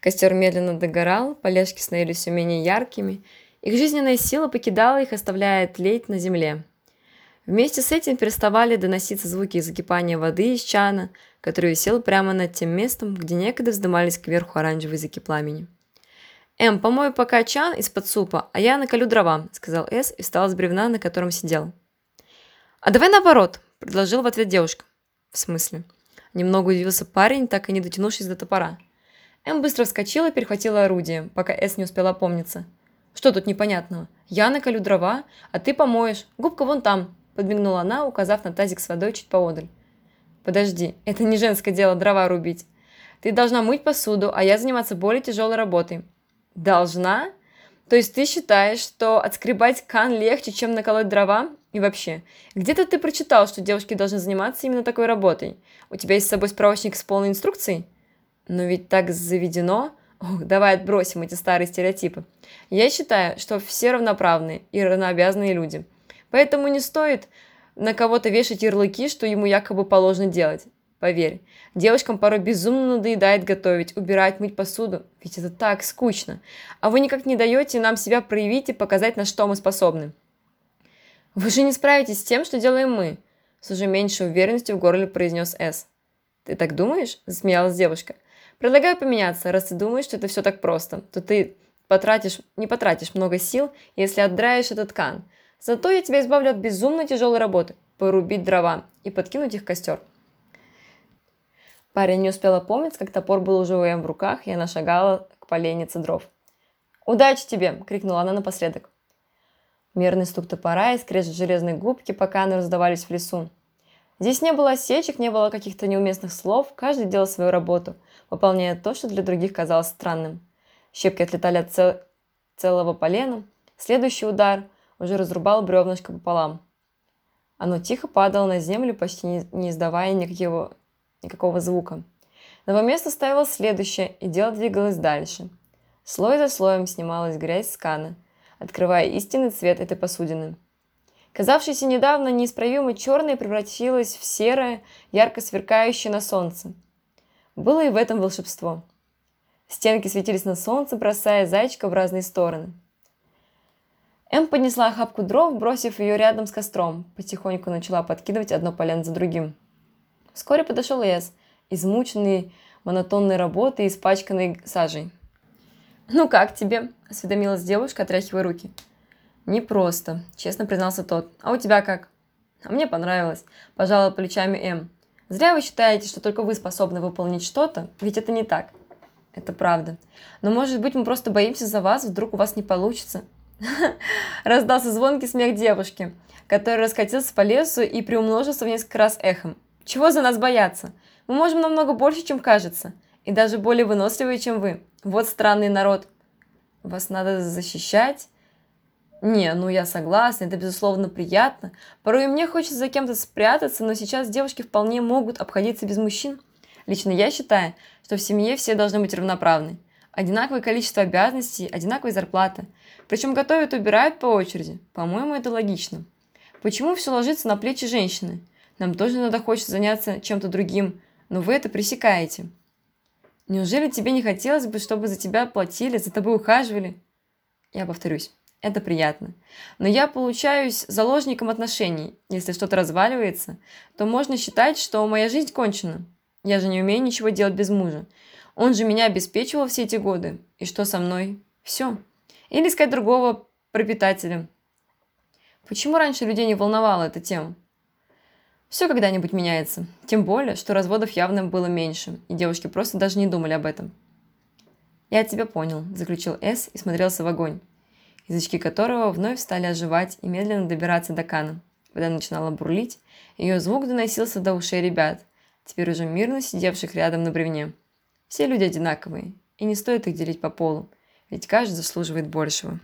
Костер медленно догорал, полежки становились все менее яркими, их жизненная сила покидала их, оставляя тлеть на земле. Вместе с этим переставали доноситься звуки закипания воды из чана, который висел прямо над тем местом, где некогда вздымались кверху оранжевые языки пламени. «Эм, помою пока чан из-под супа, а я наколю дрова», — сказал Эс и встал с бревна, на котором сидел. «А давай наоборот», — предложил в ответ девушка. «В смысле?» Немного удивился парень, так и не дотянувшись до топора. Эм быстро вскочила и перехватила орудие, пока Эс не успела опомниться. «Что тут непонятного? Я наколю дрова, а ты помоешь. Губка вон там», – подмигнула она, указав на тазик с водой чуть поодаль. «Подожди, это не женское дело дрова рубить. Ты должна мыть посуду, а я заниматься более тяжелой работой». «Должна? То есть ты считаешь, что отскребать кан легче, чем наколоть дрова? И вообще, где-то ты прочитал, что девушки должны заниматься именно такой работой? У тебя есть с собой справочник с полной инструкцией?» «Но ведь так заведено», Ох, давай отбросим эти старые стереотипы. Я считаю, что все равноправные и равнообязанные люди. Поэтому не стоит на кого-то вешать ярлыки, что ему якобы положено делать. Поверь, девушкам порой безумно надоедает готовить, убирать, мыть посуду, ведь это так скучно. А вы никак не даете нам себя проявить и показать, на что мы способны. Вы же не справитесь с тем, что делаем мы, с уже меньшей уверенностью в горле произнес С. Ты так думаешь? Засмеялась девушка. Предлагаю поменяться, раз ты думаешь, что это все так просто, то ты потратишь, не потратишь много сил, если отдраешь этот ткан. Зато я тебя избавлю от безумно тяжелой работы – порубить дрова и подкинуть их в костер. Парень не успел опомниться, как топор был уже у Эм в руках, и она шагала к поленнице дров. «Удачи тебе!» – крикнула она напоследок. Мерный стук топора и скрежет железной губки, пока они раздавались в лесу. Здесь не было осечек, не было каких-то неуместных слов, каждый делал свою работу – выполняя то, что для других казалось странным. Щепки отлетали от цел... целого полена. Следующий удар уже разрубал бревнышко пополам. Оно тихо падало на землю, почти не, издавая никакого, никакого звука. Новое место ставилось следующее, и дело двигалось дальше. Слой за слоем снималась грязь с кана, открывая истинный цвет этой посудины. Казавшаяся недавно неисправимо черной превратилась в серое, ярко сверкающее на солнце – было и в этом волшебство. Стенки светились на солнце, бросая зайчика в разные стороны. Эм поднесла охапку дров, бросив ее рядом с костром. Потихоньку начала подкидывать одно полено за другим. Вскоре подошел Эс, измученный монотонной работой и испачканный сажей. «Ну как тебе?» – осведомилась девушка, отряхивая руки. «Непросто», – честно признался тот. «А у тебя как?» «А мне понравилось», – пожала плечами М. Зря вы считаете, что только вы способны выполнить что-то, ведь это не так. Это правда. Но может быть мы просто боимся за вас, вдруг у вас не получится. Раздался звонкий смех девушки, который раскатился по лесу и приумножился в несколько раз эхом. Чего за нас бояться? Мы можем намного больше, чем кажется. И даже более выносливые, чем вы. Вот странный народ. Вас надо защищать? Не, ну я согласна, это безусловно приятно. Порой мне хочется за кем-то спрятаться, но сейчас девушки вполне могут обходиться без мужчин. Лично я считаю, что в семье все должны быть равноправны. Одинаковое количество обязанностей, одинаковая зарплата. Причем готовят и убирают по очереди. По-моему, это логично. Почему все ложится на плечи женщины? Нам тоже надо хочется заняться чем-то другим, но вы это пресекаете. Неужели тебе не хотелось бы, чтобы за тебя платили, за тобой ухаживали? Я повторюсь. Это приятно. Но я получаюсь заложником отношений. Если что-то разваливается, то можно считать, что моя жизнь кончена. Я же не умею ничего делать без мужа. Он же меня обеспечивал все эти годы. И что со мной? Все. Или искать другого пропитателя. Почему раньше людей не волновала эта тема? Все когда-нибудь меняется. Тем более, что разводов явно было меньше, и девушки просто даже не думали об этом. «Я тебя понял», – заключил С и смотрелся в огонь язычки которого вновь стали оживать и медленно добираться до Кана. Вода начинала бурлить, ее звук доносился до ушей ребят, теперь уже мирно сидевших рядом на бревне. Все люди одинаковые, и не стоит их делить по полу, ведь каждый заслуживает большего.